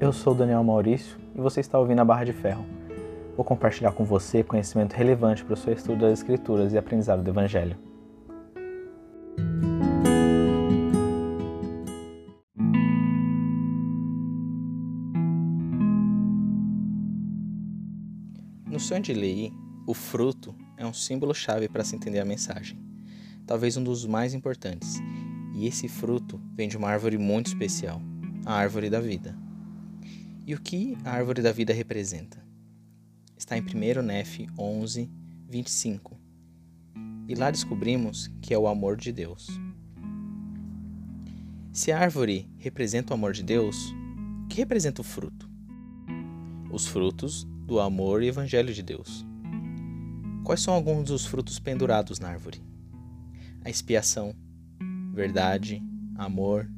Eu sou Daniel Maurício e você está ouvindo a Barra de Ferro. Vou compartilhar com você conhecimento relevante para o seu estudo das Escrituras e aprendizado do Evangelho. No sonho de Lei, o fruto é um símbolo-chave para se entender a mensagem, talvez um dos mais importantes, e esse fruto vem de uma árvore muito especial, a árvore da vida. E o que a árvore da vida representa? Está em 1 Nef 11, 25. E lá descobrimos que é o amor de Deus. Se a árvore representa o amor de Deus, o que representa o fruto? Os frutos do amor e evangelho de Deus. Quais são alguns dos frutos pendurados na árvore? A expiação, verdade, amor,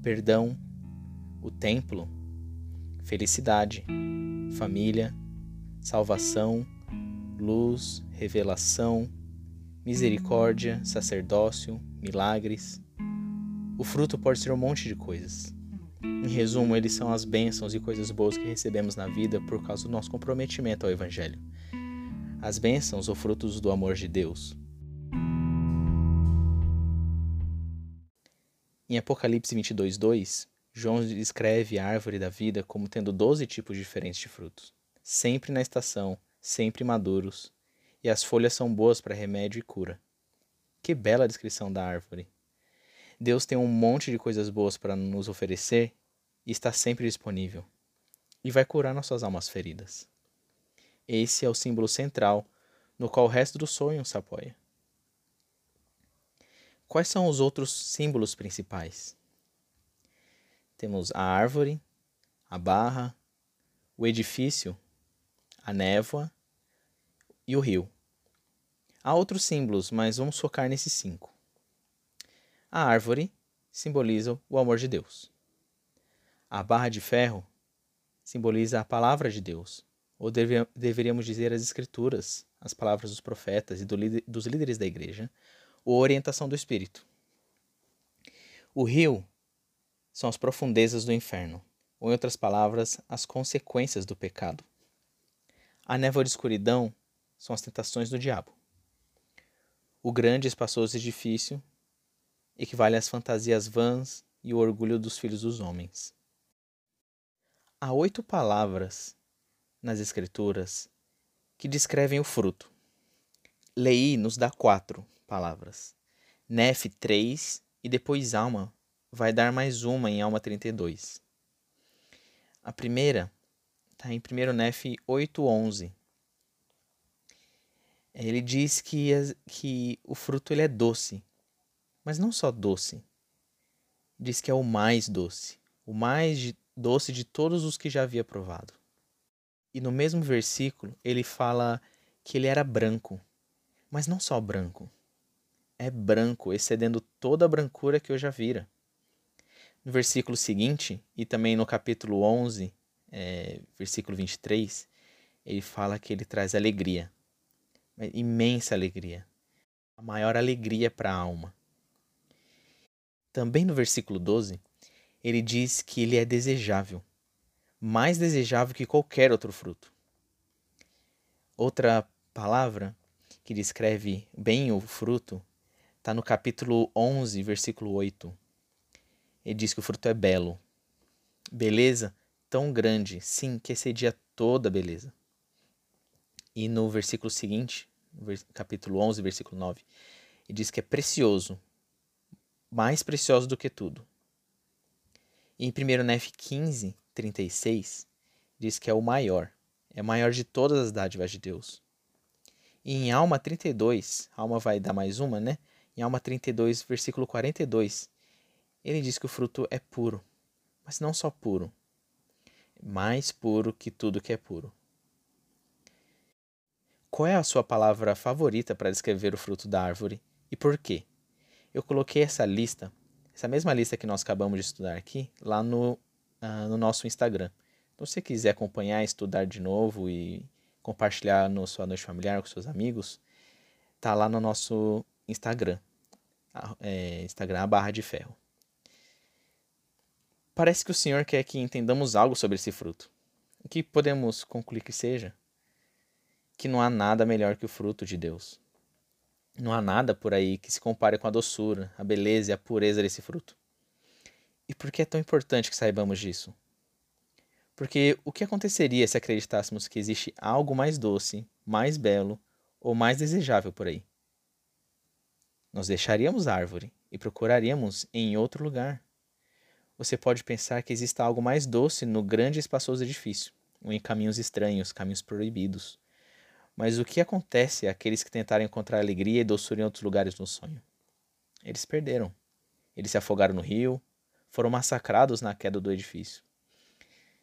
perdão, o templo, felicidade, família, salvação, luz, revelação, misericórdia, sacerdócio, milagres. O fruto pode ser um monte de coisas. Em resumo, eles são as bênçãos e coisas boas que recebemos na vida por causa do nosso comprometimento ao Evangelho. As bênçãos ou frutos do amor de Deus. Em Apocalipse 22, 2, João descreve a árvore da vida como tendo 12 tipos diferentes de frutos, sempre na estação, sempre maduros, e as folhas são boas para remédio e cura. Que bela descrição da árvore! Deus tem um monte de coisas boas para nos oferecer e está sempre disponível. E vai curar nossas almas feridas. Esse é o símbolo central no qual o resto do sonho se apoia. Quais são os outros símbolos principais? Temos a árvore, a barra, o edifício, a névoa e o rio. Há outros símbolos, mas vamos focar nesses cinco. A árvore simboliza o amor de Deus. A barra de ferro simboliza a palavra de Deus, ou deve, deveríamos dizer as Escrituras, as palavras dos profetas e do, dos líderes da igreja, ou orientação do Espírito. O rio são as profundezas do inferno, ou em outras palavras, as consequências do pecado. A névoa de escuridão são as tentações do diabo. O grande e espaçoso edifício equivale às fantasias vãs e o orgulho dos filhos dos homens. Há oito palavras nas Escrituras que descrevem o fruto. Lei nos dá quatro palavras. Nef, três, e depois alma vai dar mais uma em alma 32. A primeira está em 1 Nef 8,11. Ele diz que, que o fruto ele é doce mas não só doce. Diz que é o mais doce, o mais doce de todos os que já havia provado. E no mesmo versículo, ele fala que ele era branco, mas não só branco. É branco, excedendo toda a brancura que eu já vira. No versículo seguinte, e também no capítulo 11, é, versículo 23, ele fala que ele traz alegria, imensa alegria, a maior alegria para a alma. Também no versículo 12, ele diz que ele é desejável, mais desejável que qualquer outro fruto. Outra palavra que descreve bem o fruto está no capítulo 11, versículo 8. Ele diz que o fruto é belo. Beleza tão grande, sim, que excedia toda beleza. E no versículo seguinte, capítulo 11, versículo 9, ele diz que é precioso, mais precioso do que tudo. E em 1 Nef 15, 36, diz que é o maior, é maior de todas as dádivas de Deus. E em Alma 32, Alma vai dar mais uma, né? Em Alma 32, versículo 42, ele diz que o fruto é puro, mas não só puro, mais puro que tudo que é puro. Qual é a sua palavra favorita para descrever o fruto da árvore e por quê? eu coloquei essa lista, essa mesma lista que nós acabamos de estudar aqui, lá no, uh, no nosso Instagram. Então, se você quiser acompanhar, estudar de novo e compartilhar no sua noite familiar com seus amigos, tá lá no nosso Instagram, é, Instagram Barra de Ferro. Parece que o Senhor quer que entendamos algo sobre esse fruto. O que podemos concluir que seja? Que não há nada melhor que o fruto de Deus. Não há nada por aí que se compare com a doçura, a beleza e a pureza desse fruto. E por que é tão importante que saibamos disso? Porque o que aconteceria se acreditássemos que existe algo mais doce, mais belo ou mais desejável por aí? Nós deixaríamos a árvore e procuraríamos em outro lugar. Você pode pensar que exista algo mais doce no grande e espaçoso edifício, ou em caminhos estranhos, caminhos proibidos. Mas o que acontece àqueles que tentaram encontrar alegria e doçura em outros lugares no sonho? Eles perderam. Eles se afogaram no rio, foram massacrados na queda do edifício.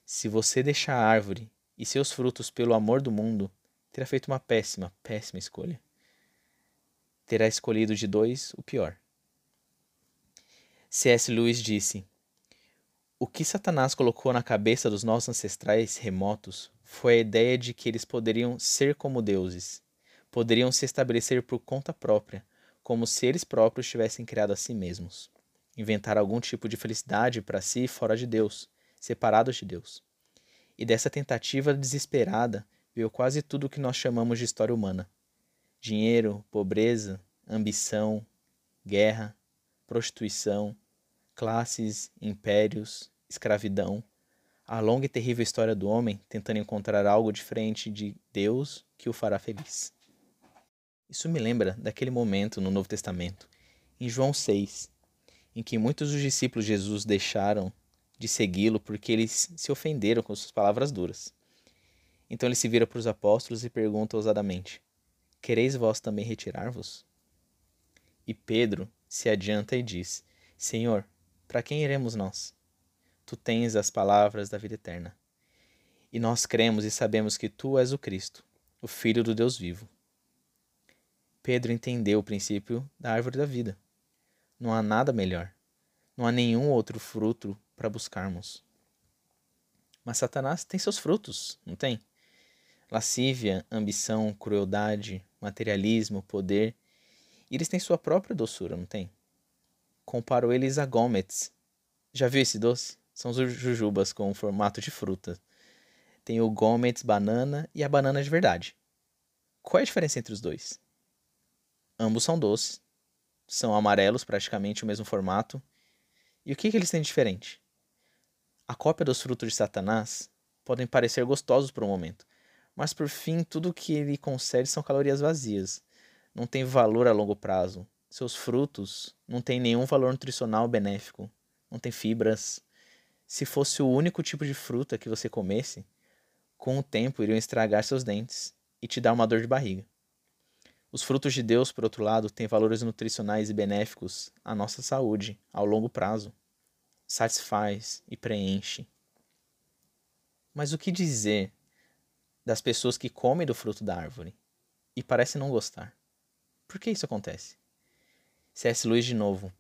Se você deixar a árvore e seus frutos pelo amor do mundo, terá feito uma péssima, péssima escolha terá escolhido de dois o pior. C.S. Lewis disse: O que Satanás colocou na cabeça dos nossos ancestrais remotos foi a ideia de que eles poderiam ser como deuses, poderiam se estabelecer por conta própria, como se eles próprios tivessem criado a si mesmos, inventar algum tipo de felicidade para si fora de Deus, separados de Deus. E dessa tentativa desesperada veio quase tudo o que nós chamamos de história humana dinheiro, pobreza, ambição, guerra, prostituição, classes, impérios, escravidão, a longa e terrível história do homem tentando encontrar algo diferente de Deus que o fará feliz. Isso me lembra daquele momento no Novo Testamento, em João 6, em que muitos dos discípulos de Jesus deixaram de segui-lo porque eles se ofenderam com suas palavras duras. Então ele se vira para os apóstolos e pergunta ousadamente: Quereis vós também retirar-vos? E Pedro se adianta e diz: Senhor, para quem iremos nós? Tu tens as palavras da vida eterna. E nós cremos e sabemos que tu és o Cristo, o Filho do Deus vivo. Pedro entendeu o princípio da árvore da vida. Não há nada melhor. Não há nenhum outro fruto para buscarmos. Mas Satanás tem seus frutos, não tem? lascívia, ambição, crueldade, materialismo, poder. E eles têm sua própria doçura, não tem? Comparo eles a gomets. Já viu esse doce? São os jujubas com formato de fruta. Tem o gomets banana e a banana de verdade. Qual é a diferença entre os dois? Ambos são doces, são amarelos, praticamente o mesmo formato. E o que, que eles têm de diferente? A cópia dos frutos de Satanás podem parecer gostosos por um momento, mas por fim, tudo que ele concede são calorias vazias. Não tem valor a longo prazo. Seus frutos não têm nenhum valor nutricional benéfico. Não tem fibras. Se fosse o único tipo de fruta que você comesse, com o tempo iriam estragar seus dentes e te dar uma dor de barriga. Os frutos de Deus, por outro lado, têm valores nutricionais e benéficos à nossa saúde ao longo prazo. Satisfaz e preenche. Mas o que dizer das pessoas que comem do fruto da árvore e parecem não gostar. Por que isso acontece? C.S. Lewis de novo.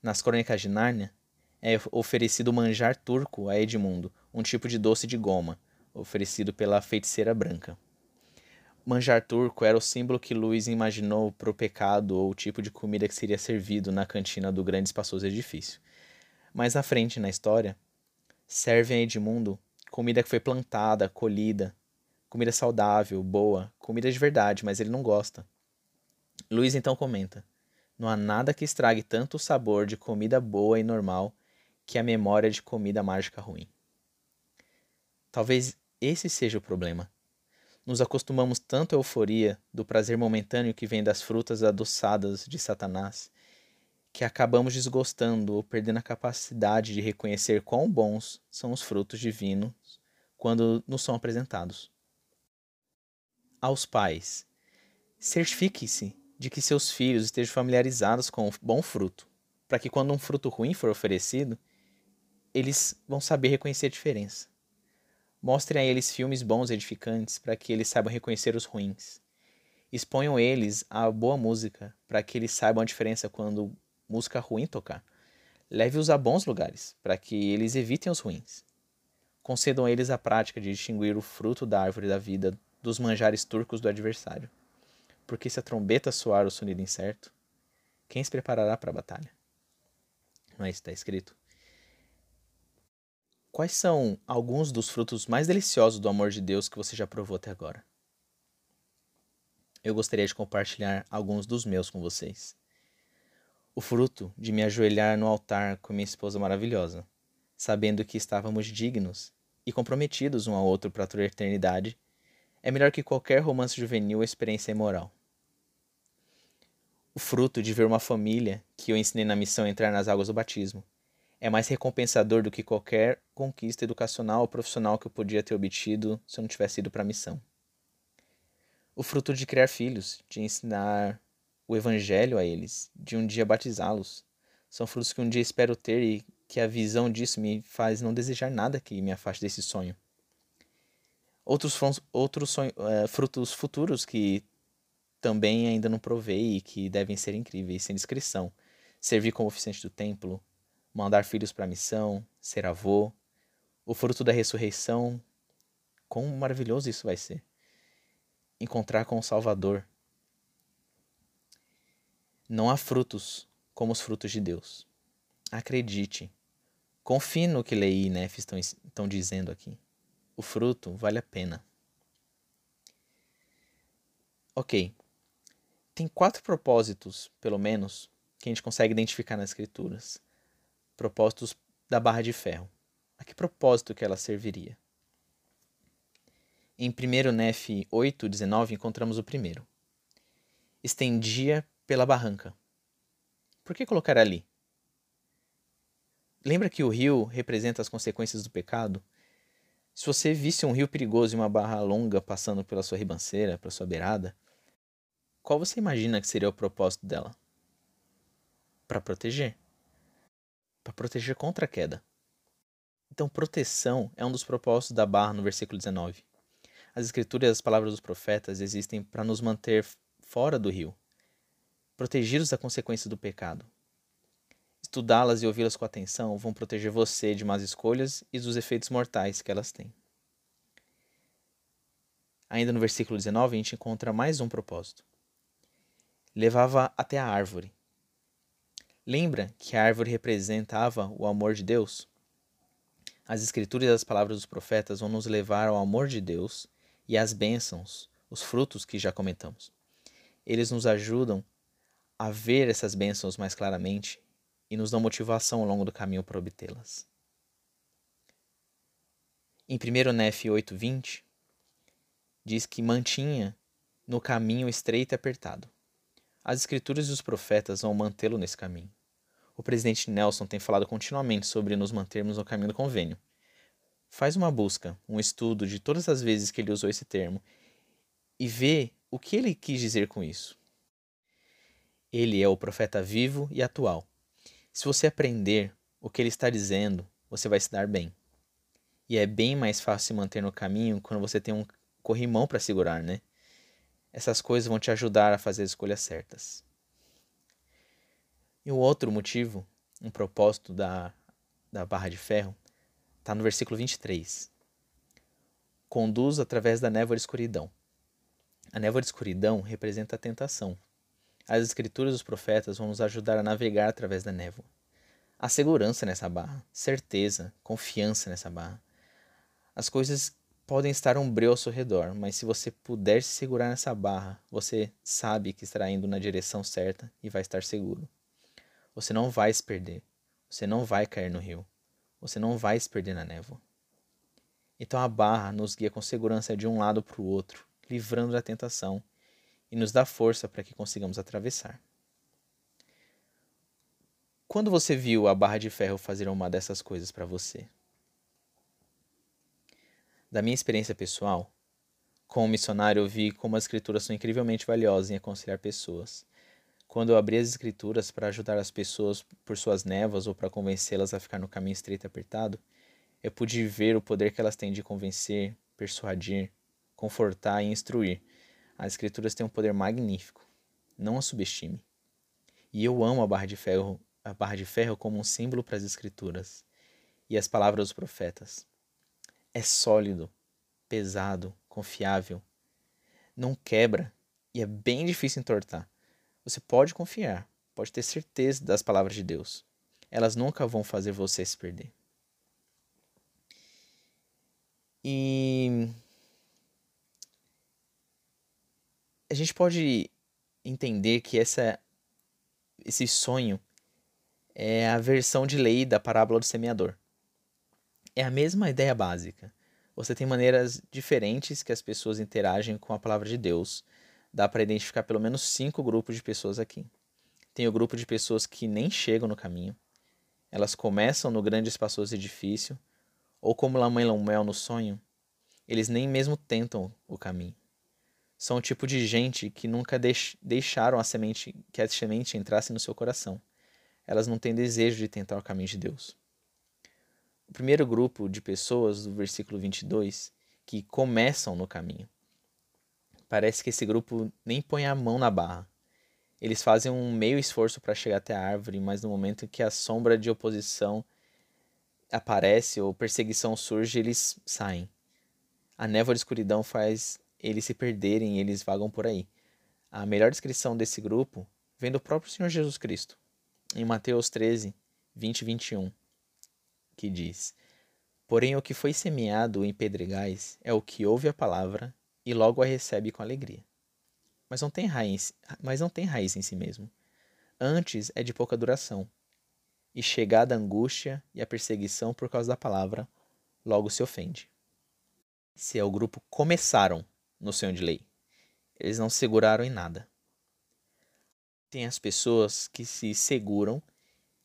Nas Crônicas de Nárnia, é oferecido manjar turco a Edmundo, um tipo de doce de goma, oferecido pela feiticeira branca. Manjar turco era o símbolo que Lewis imaginou para o pecado ou o tipo de comida que seria servido na cantina do grande espaçoso edifício. Mais à frente na história, servem a Edmundo comida que foi plantada, colhida, comida saudável, boa, comida de verdade, mas ele não gosta. Luiz então comenta: Não há nada que estrague tanto o sabor de comida boa e normal que a memória de comida mágica ruim. Talvez esse seja o problema. Nos acostumamos tanto à euforia do prazer momentâneo que vem das frutas adoçadas de Satanás que acabamos desgostando ou perdendo a capacidade de reconhecer quão bons são os frutos divinos quando nos são apresentados aos pais: certifique-se de que seus filhos estejam familiarizados com o bom fruto, para que quando um fruto ruim for oferecido, eles vão saber reconhecer a diferença. Mostrem a eles filmes bons e edificantes para que eles saibam reconhecer os ruins. Exponham eles a boa música para que eles saibam a diferença quando música ruim tocar. Leve-os a bons lugares para que eles evitem os ruins. Concedam a eles a prática de distinguir o fruto da árvore da vida dos manjares turcos do adversário. Porque se a trombeta soar o sonido incerto, quem se preparará para a batalha? Não é isso que está escrito? Quais são alguns dos frutos mais deliciosos do amor de Deus que você já provou até agora? Eu gostaria de compartilhar alguns dos meus com vocês. O fruto de me ajoelhar no altar com minha esposa maravilhosa, sabendo que estávamos dignos e comprometidos um ao outro para a eternidade, é melhor que qualquer romance juvenil ou experiência imoral. O fruto de ver uma família que eu ensinei na missão entrar nas águas do batismo é mais recompensador do que qualquer conquista educacional ou profissional que eu podia ter obtido se eu não tivesse ido para a missão. O fruto de criar filhos, de ensinar o evangelho a eles, de um dia batizá-los, são frutos que um dia espero ter e que a visão disso me faz não desejar nada que me afaste desse sonho. Outros, outros sonho, é, frutos futuros que também ainda não provei e que devem ser incríveis, sem descrição. Servir como oficiante do templo, mandar filhos para a missão, ser avô, o fruto da ressurreição. Quão maravilhoso isso vai ser! Encontrar com o Salvador. Não há frutos como os frutos de Deus. Acredite. Confie no que Lei e Nef estão, estão dizendo aqui. O fruto vale a pena. Ok. Tem quatro propósitos, pelo menos, que a gente consegue identificar nas Escrituras propósitos da barra de ferro. A que propósito que ela serviria? Em 1 Nef 8, 19, encontramos o primeiro. Estendia pela barranca. Por que colocar ali? Lembra que o rio representa as consequências do pecado? Se você visse um rio perigoso e uma barra longa passando pela sua ribanceira, pela sua beirada, qual você imagina que seria o propósito dela? Para proteger para proteger contra a queda. Então, proteção é um dos propósitos da barra no versículo 19. As escrituras e as palavras dos profetas existem para nos manter fora do rio, protegidos da consequência do pecado. Estudá-las e ouvi-las com atenção vão proteger você de más escolhas e dos efeitos mortais que elas têm. Ainda no versículo 19, a gente encontra mais um propósito. Levava até a árvore, Lembra que a árvore representava o amor de Deus? As escrituras e as palavras dos profetas vão nos levar ao amor de Deus e às bênçãos, os frutos que já comentamos. Eles nos ajudam a ver essas bênçãos mais claramente e nos dão motivação ao longo do caminho para obtê-las. Em 1 Nef 8:20 diz que mantinha no caminho estreito e apertado. As escrituras e os profetas vão mantê-lo nesse caminho. O presidente Nelson tem falado continuamente sobre nos mantermos no caminho do convênio. Faz uma busca, um estudo de todas as vezes que ele usou esse termo e vê o que ele quis dizer com isso. Ele é o profeta vivo e atual. Se você aprender o que ele está dizendo, você vai se dar bem. E é bem mais fácil se manter no caminho quando você tem um corrimão para segurar, né? Essas coisas vão te ajudar a fazer as escolhas certas. E o outro motivo, um propósito da, da barra de ferro, está no versículo 23. Conduz através da névoa de escuridão. A névoa de escuridão representa a tentação. As escrituras dos profetas vão nos ajudar a navegar através da névoa. Há segurança nessa barra, certeza, confiança nessa barra. As coisas podem estar um breu ao seu redor, mas se você puder se segurar nessa barra, você sabe que estará indo na direção certa e vai estar seguro. Você não vai se perder. Você não vai cair no rio. Você não vai se perder na névoa. Então a barra nos guia com segurança de um lado para o outro, livrando da tentação e nos dá força para que consigamos atravessar. Quando você viu a barra de ferro fazer uma dessas coisas para você? Da minha experiência pessoal, como missionário, eu vi como as escrituras são incrivelmente valiosas em aconselhar pessoas. Quando eu abri as escrituras para ajudar as pessoas por suas névoas ou para convencê-las a ficar no caminho estreito e apertado, eu pude ver o poder que elas têm de convencer, persuadir, confortar e instruir. As escrituras têm um poder magnífico. Não a subestime. E eu amo a barra de ferro, a barra de ferro como um símbolo para as escrituras e as palavras dos profetas. É sólido, pesado, confiável. Não quebra e é bem difícil entortar. Você pode confiar, pode ter certeza das palavras de Deus. Elas nunca vão fazer você se perder. E a gente pode entender que essa, esse sonho é a versão de lei da parábola do semeador. É a mesma ideia básica. Você tem maneiras diferentes que as pessoas interagem com a palavra de Deus. Dá para identificar pelo menos cinco grupos de pessoas aqui. Tem o grupo de pessoas que nem chegam no caminho. Elas começam no grande espaçoso edifício, ou como Lamãe Lamel no sonho, eles nem mesmo tentam o caminho. São o tipo de gente que nunca deix deixaram a semente, que a semente entrasse no seu coração. Elas não têm desejo de tentar o caminho de Deus. O primeiro grupo de pessoas do versículo 22 que começam no caminho. Parece que esse grupo nem põe a mão na barra. Eles fazem um meio esforço para chegar até a árvore, mas no momento que a sombra de oposição aparece ou perseguição surge, eles saem. A névoa de escuridão faz eles se perderem e eles vagam por aí. A melhor descrição desse grupo vem do próprio Senhor Jesus Cristo, em Mateus 13, 20 e 21 que diz: Porém, o que foi semeado em pedregais é o que ouve a palavra e logo a recebe com alegria. Mas não tem raiz, mas não tem raiz em si mesmo. Antes é de pouca duração. E chegada a angústia e a perseguição por causa da palavra, logo se ofende. Se é o grupo começaram no sonho de lei. Eles não seguraram em nada. Tem as pessoas que se seguram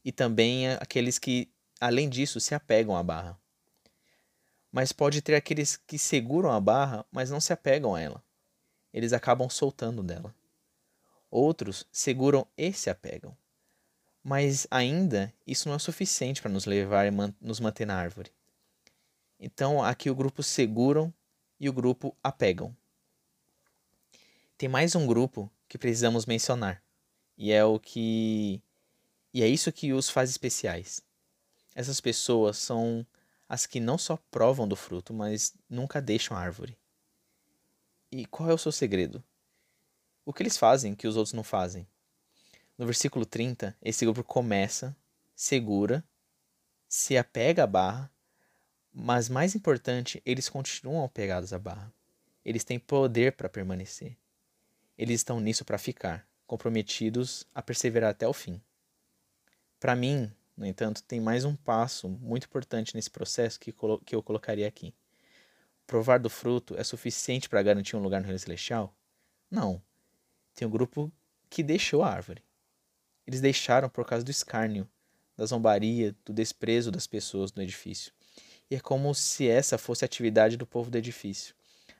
e também aqueles que além disso, se apegam à barra. Mas pode ter aqueles que seguram a barra, mas não se apegam a ela. Eles acabam soltando dela. Outros seguram e se apegam. Mas ainda isso não é suficiente para nos levar e man nos manter na árvore. Então aqui o grupo seguram e o grupo apegam. Tem mais um grupo que precisamos mencionar, e é o que e é isso que os faz especiais. Essas pessoas são as que não só provam do fruto, mas nunca deixam a árvore. E qual é o seu segredo? O que eles fazem que os outros não fazem? No versículo 30, esse grupo começa, segura, se apega à barra, mas mais importante, eles continuam apegados à barra. Eles têm poder para permanecer. Eles estão nisso para ficar, comprometidos a perseverar até o fim. Para mim, no entanto, tem mais um passo muito importante nesse processo que, que eu colocaria aqui. Provar do fruto é suficiente para garantir um lugar no reino celestial? Não. Tem um grupo que deixou a árvore. Eles deixaram por causa do escárnio, da zombaria, do desprezo das pessoas do edifício. E é como se essa fosse a atividade do povo do edifício.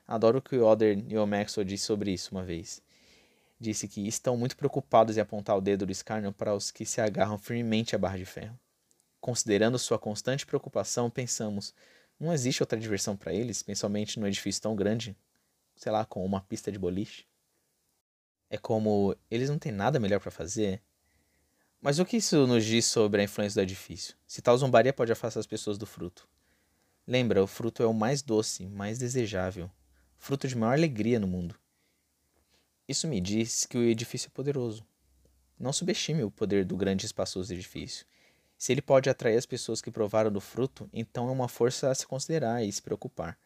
Adoro o que o Oder Neil Maxwell disse sobre isso uma vez disse que estão muito preocupados em apontar o dedo do escárnio para os que se agarram firmemente à barra de ferro. Considerando sua constante preocupação, pensamos: não existe outra diversão para eles, especialmente num edifício tão grande, sei lá, com uma pista de boliche? É como eles não têm nada melhor para fazer. Mas o que isso nos diz sobre a influência do edifício? Se tal zombaria pode afastar as pessoas do fruto. Lembra, o fruto é o mais doce, mais desejável, fruto de maior alegria no mundo. Isso me diz que o edifício é poderoso. Não subestime o poder do grande e espaçoso edifício. Se ele pode atrair as pessoas que provaram do fruto, então é uma força a se considerar e se preocupar.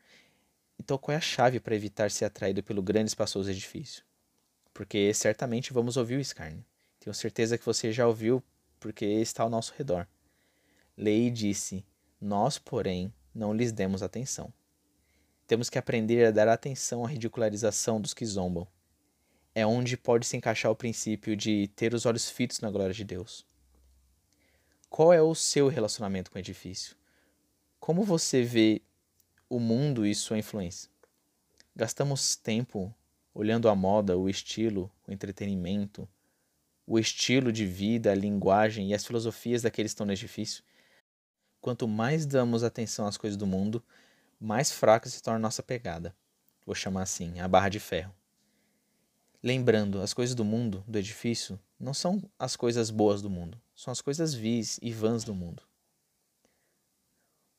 Então, qual é a chave para evitar ser atraído pelo grande e espaçoso edifício? Porque certamente vamos ouvir o escárnio. Tenho certeza que você já ouviu, porque está ao nosso redor. Lei disse: Nós, porém, não lhes demos atenção. Temos que aprender a dar atenção à ridicularização dos que zombam é onde pode se encaixar o princípio de ter os olhos fitos na glória de Deus. Qual é o seu relacionamento com o edifício? Como você vê o mundo e sua influência? Gastamos tempo olhando a moda, o estilo, o entretenimento, o estilo de vida, a linguagem e as filosofias daqueles que estão no edifício. Quanto mais damos atenção às coisas do mundo, mais fraca se torna a nossa pegada. Vou chamar assim, a barra de ferro. Lembrando, as coisas do mundo, do edifício, não são as coisas boas do mundo, são as coisas vis e vãs do mundo.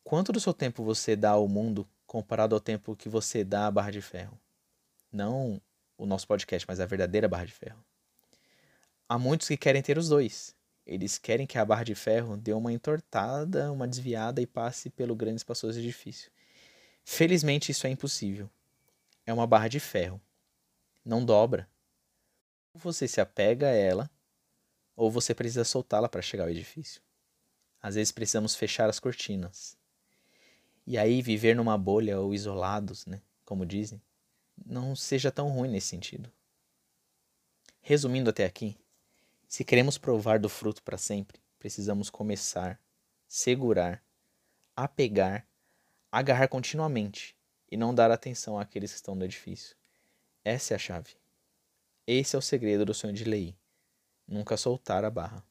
Quanto do seu tempo você dá ao mundo comparado ao tempo que você dá à barra de ferro? Não o nosso podcast, mas a verdadeira barra de ferro. Há muitos que querem ter os dois. Eles querem que a barra de ferro dê uma entortada, uma desviada e passe pelo grande espaçoso edifício. Felizmente isso é impossível. É uma barra de ferro. Não dobra. Ou você se apega a ela, ou você precisa soltá-la para chegar ao edifício. Às vezes precisamos fechar as cortinas. E aí viver numa bolha ou isolados, né, como dizem, não seja tão ruim nesse sentido. Resumindo até aqui, se queremos provar do fruto para sempre, precisamos começar, segurar, apegar, agarrar continuamente e não dar atenção àqueles que estão no edifício. Essa é a chave. Esse é o segredo do sonho de Lei. Nunca soltar a barra.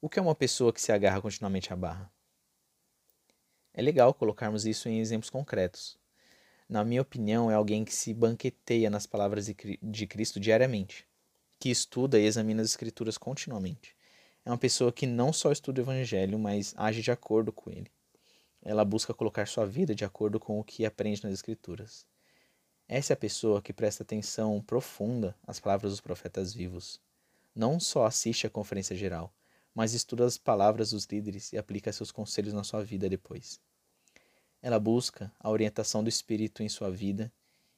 O que é uma pessoa que se agarra continuamente à barra? É legal colocarmos isso em exemplos concretos na minha opinião, é alguém que se banqueteia nas palavras de Cristo diariamente, que estuda e examina as Escrituras continuamente. É uma pessoa que não só estuda o Evangelho, mas age de acordo com ele. Ela busca colocar sua vida de acordo com o que aprende nas Escrituras. Essa é a pessoa que presta atenção profunda às palavras dos profetas vivos. Não só assiste à conferência geral, mas estuda as palavras dos líderes e aplica seus conselhos na sua vida depois. Ela busca a orientação do Espírito em sua vida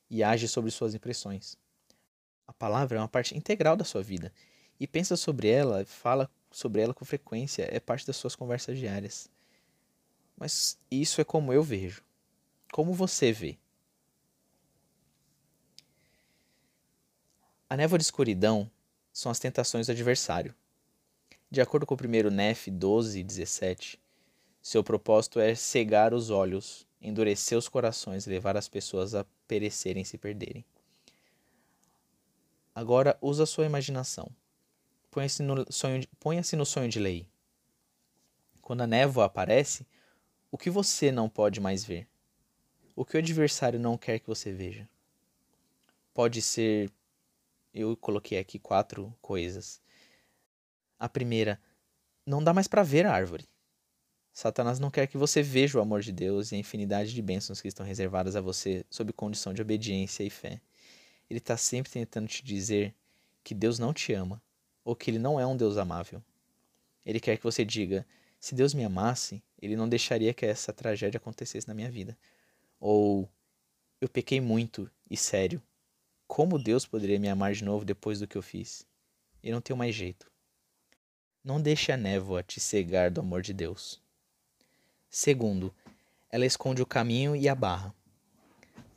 e age sobre suas impressões. A palavra é uma parte integral da sua vida e pensa sobre ela, fala sobre ela com frequência, é parte das suas conversas diárias. Mas isso é como eu vejo. Como você vê? A névoa de escuridão são as tentações do adversário. De acordo com o primeiro Nef 12, 17, seu propósito é cegar os olhos, endurecer os corações e levar as pessoas a perecerem e se perderem. Agora usa sua imaginação. Ponha-se no sonho, ponha no sonho de lei. Quando a névoa aparece, o que você não pode mais ver? O que o adversário não quer que você veja? Pode ser. Eu coloquei aqui quatro coisas. A primeira, não dá mais para ver a árvore. Satanás não quer que você veja o amor de Deus e a infinidade de bênçãos que estão reservadas a você sob condição de obediência e fé. Ele está sempre tentando te dizer que Deus não te ama ou que ele não é um Deus amável. Ele quer que você diga: se Deus me amasse, ele não deixaria que essa tragédia acontecesse na minha vida. Ou eu pequei muito e sério. Como Deus poderia me amar de novo depois do que eu fiz? Eu não tenho mais jeito. Não deixe a névoa te cegar do amor de Deus. Segundo, ela esconde o caminho e a barra.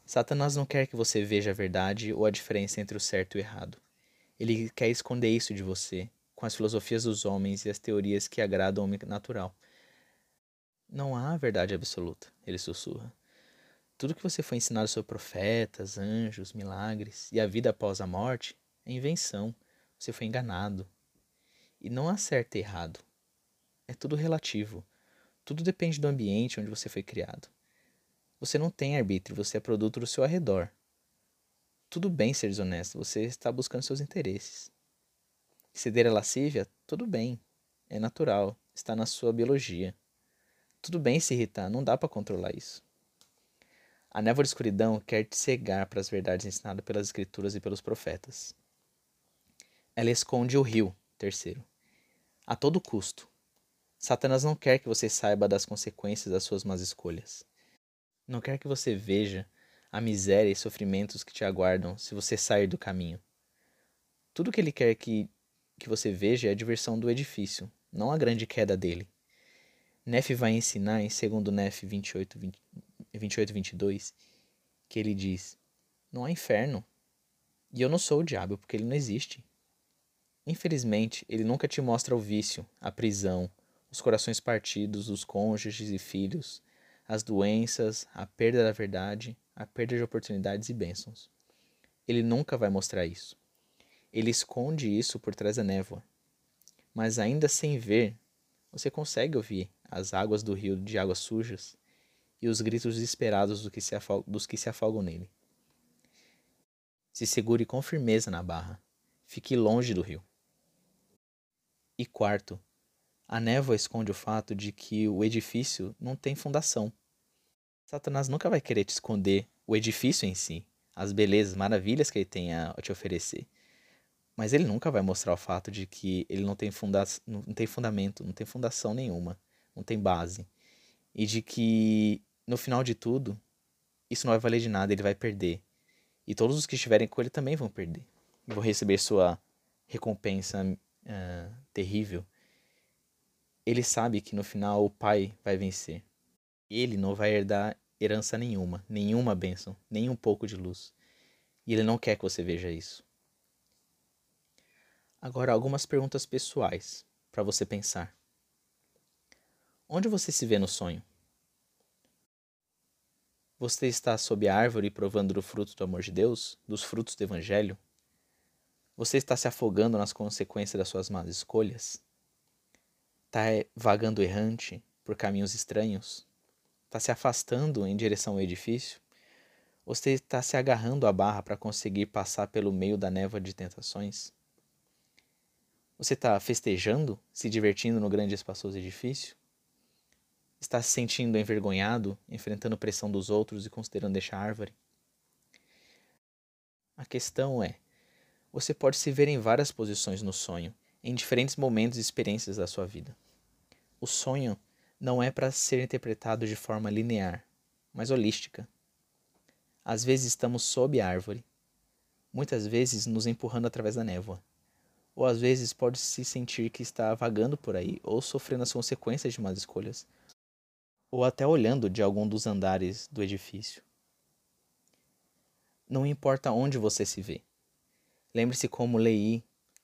Satanás não quer que você veja a verdade ou a diferença entre o certo e o errado. Ele quer esconder isso de você, com as filosofias dos homens e as teorias que agradam ao homem natural. Não há verdade absoluta, ele sussurra. Tudo que você foi ensinado sobre profetas, anjos, milagres e a vida após a morte é invenção. Você foi enganado. E não há certo e errado. É tudo relativo. Tudo depende do ambiente onde você foi criado. Você não tem arbítrio, você é produto do seu arredor. Tudo bem ser desonesto, você está buscando seus interesses. Ceder a lascívia, tudo bem, é natural, está na sua biologia. Tudo bem se irritar, não dá para controlar isso. A névoa de escuridão quer te cegar para as verdades ensinadas pelas escrituras e pelos profetas. Ela esconde o rio, terceiro, a todo custo. Satanás não quer que você saiba das consequências das suas más escolhas. Não quer que você veja a miséria e sofrimentos que te aguardam se você sair do caminho. Tudo que ele quer que, que você veja é a diversão do edifício, não a grande queda dele. Nef vai ensinar em 2 Nef 28, 20, 28, 22, que ele diz: Não há inferno. E eu não sou o diabo, porque ele não existe. Infelizmente, ele nunca te mostra o vício, a prisão, os corações partidos dos cônjuges e filhos, as doenças, a perda da verdade, a perda de oportunidades e bênçãos. Ele nunca vai mostrar isso. Ele esconde isso por trás da névoa. Mas ainda sem ver, você consegue ouvir as águas do rio de águas sujas e os gritos desesperados do que dos que se afogam nele. Se segure com firmeza na barra. Fique longe do rio. E quarto, a névoa esconde o fato de que o edifício não tem fundação. Satanás nunca vai querer te esconder o edifício em si, as belezas, maravilhas que ele tem a te oferecer. Mas ele nunca vai mostrar o fato de que ele não tem, funda não tem fundamento, não tem fundação nenhuma, não tem base. E de que no final de tudo, isso não vai valer de nada, ele vai perder. E todos os que estiverem com ele também vão perder. Vão receber sua recompensa uh, terrível. Ele sabe que no final o pai vai vencer. Ele não vai herdar herança nenhuma, nenhuma bênção, nem um pouco de luz. E ele não quer que você veja isso. Agora, algumas perguntas pessoais para você pensar. Onde você se vê no sonho? Você está sob a árvore provando do fruto do amor de Deus, dos frutos do Evangelho? Você está se afogando nas consequências das suas más escolhas? Está vagando errante por caminhos estranhos? Está se afastando em direção ao edifício? Você está se agarrando à barra para conseguir passar pelo meio da névoa de tentações? Você está festejando, se divertindo no grande e espaçoso edifício? Está se sentindo envergonhado, enfrentando pressão dos outros e considerando deixar a árvore? A questão é: você pode se ver em várias posições no sonho, em diferentes momentos e experiências da sua vida. O sonho não é para ser interpretado de forma linear, mas holística. Às vezes estamos sob a árvore, muitas vezes nos empurrando através da névoa. Ou às vezes pode se sentir que está vagando por aí ou sofrendo as consequências de más escolhas, ou até olhando de algum dos andares do edifício. Não importa onde você se vê. Lembre-se como Lei,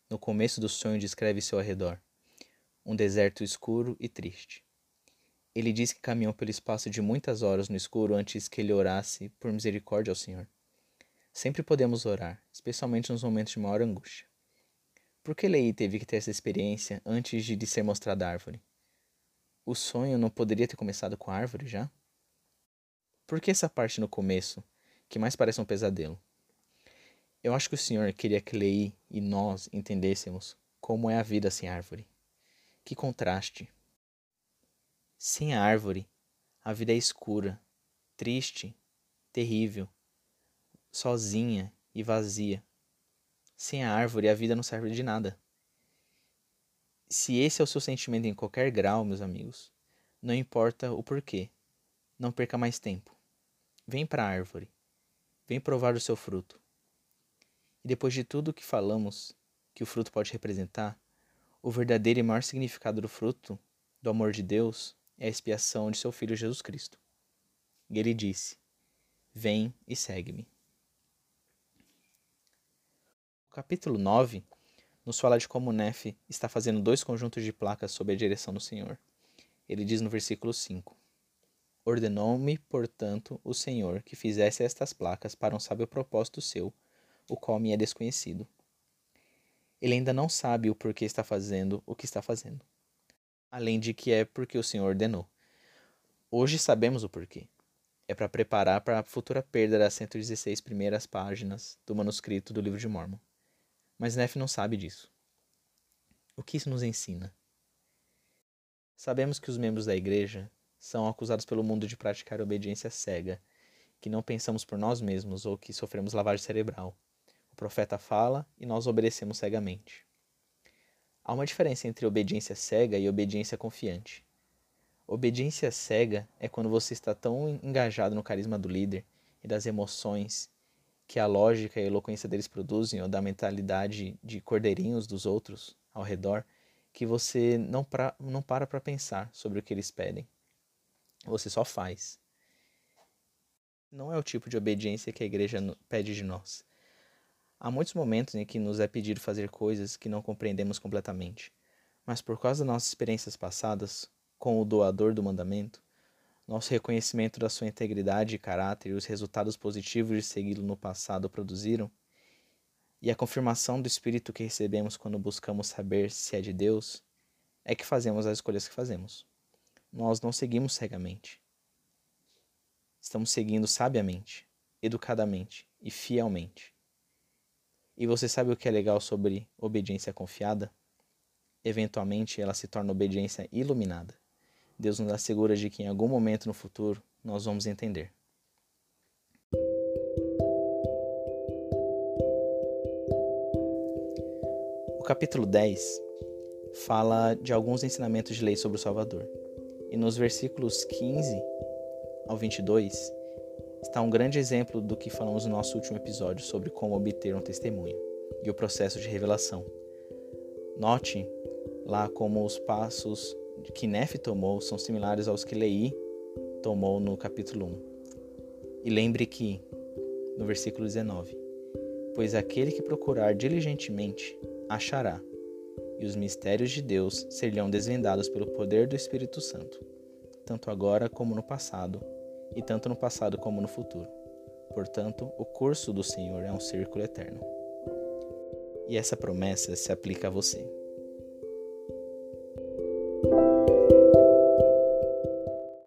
no começo do sonho, descreve seu arredor: um deserto escuro e triste. Ele diz que caminhou pelo espaço de muitas horas no escuro antes que ele orasse por misericórdia ao Senhor. Sempre podemos orar, especialmente nos momentos de maior angústia. Por que Lei teve que ter essa experiência antes de lhe ser mostrada a árvore? O sonho não poderia ter começado com a árvore já? Por que essa parte no começo, que mais parece um pesadelo? Eu acho que o Senhor queria que Lei e nós entendêssemos como é a vida sem árvore. Que contraste! Sem a árvore, a vida é escura, triste, terrível, sozinha e vazia. Sem a árvore, a vida não serve de nada. Se esse é o seu sentimento em qualquer grau, meus amigos, não importa o porquê, não perca mais tempo. Vem para a árvore, vem provar o seu fruto. E depois de tudo o que falamos que o fruto pode representar, o verdadeiro e maior significado do fruto, do amor de Deus, é a expiação de seu Filho Jesus Cristo. E ele disse: Vem e segue-me. O capítulo 9 nos fala de como Nefe está fazendo dois conjuntos de placas sob a direção do Senhor. Ele diz no versículo 5: Ordenou-me, portanto, o Senhor que fizesse estas placas para um sábio propósito seu, o qual me é desconhecido. Ele ainda não sabe o porquê está fazendo o que está fazendo, além de que é porque o Senhor ordenou. Hoje sabemos o porquê. É para preparar para a futura perda das 116 primeiras páginas do manuscrito do livro de Mormon. Mas Neff não sabe disso. O que isso nos ensina? Sabemos que os membros da igreja são acusados pelo mundo de praticar obediência cega, que não pensamos por nós mesmos ou que sofremos lavagem cerebral. O profeta fala e nós obedecemos cegamente. Há uma diferença entre obediência cega e obediência confiante. Obediência cega é quando você está tão engajado no carisma do líder e das emoções que a lógica e a eloquência deles produzem, ou da mentalidade de cordeirinhos dos outros ao redor, que você não, pra, não para para pensar sobre o que eles pedem. Você só faz. Não é o tipo de obediência que a igreja pede de nós. Há muitos momentos em que nos é pedido fazer coisas que não compreendemos completamente, mas por causa das nossas experiências passadas com o doador do mandamento, nosso reconhecimento da sua integridade e caráter e os resultados positivos de segui-lo no passado produziram, e a confirmação do Espírito que recebemos quando buscamos saber se é de Deus, é que fazemos as escolhas que fazemos. Nós não seguimos cegamente. Estamos seguindo sabiamente, educadamente e fielmente. E você sabe o que é legal sobre obediência confiada? Eventualmente ela se torna obediência iluminada. Deus nos assegura de que em algum momento no futuro nós vamos entender. O capítulo 10 fala de alguns ensinamentos de lei sobre o Salvador. E nos versículos 15 ao 22 está um grande exemplo do que falamos no nosso último episódio sobre como obter um testemunho e o processo de revelação. Note lá como os passos que Nefe tomou são similares aos que Lei tomou no capítulo 1. E lembre que, no versículo 19, pois aquele que procurar diligentemente achará, e os mistérios de Deus serão desvendados pelo poder do Espírito Santo, tanto agora como no passado, e tanto no passado como no futuro. Portanto, o curso do Senhor é um círculo eterno. E essa promessa se aplica a você.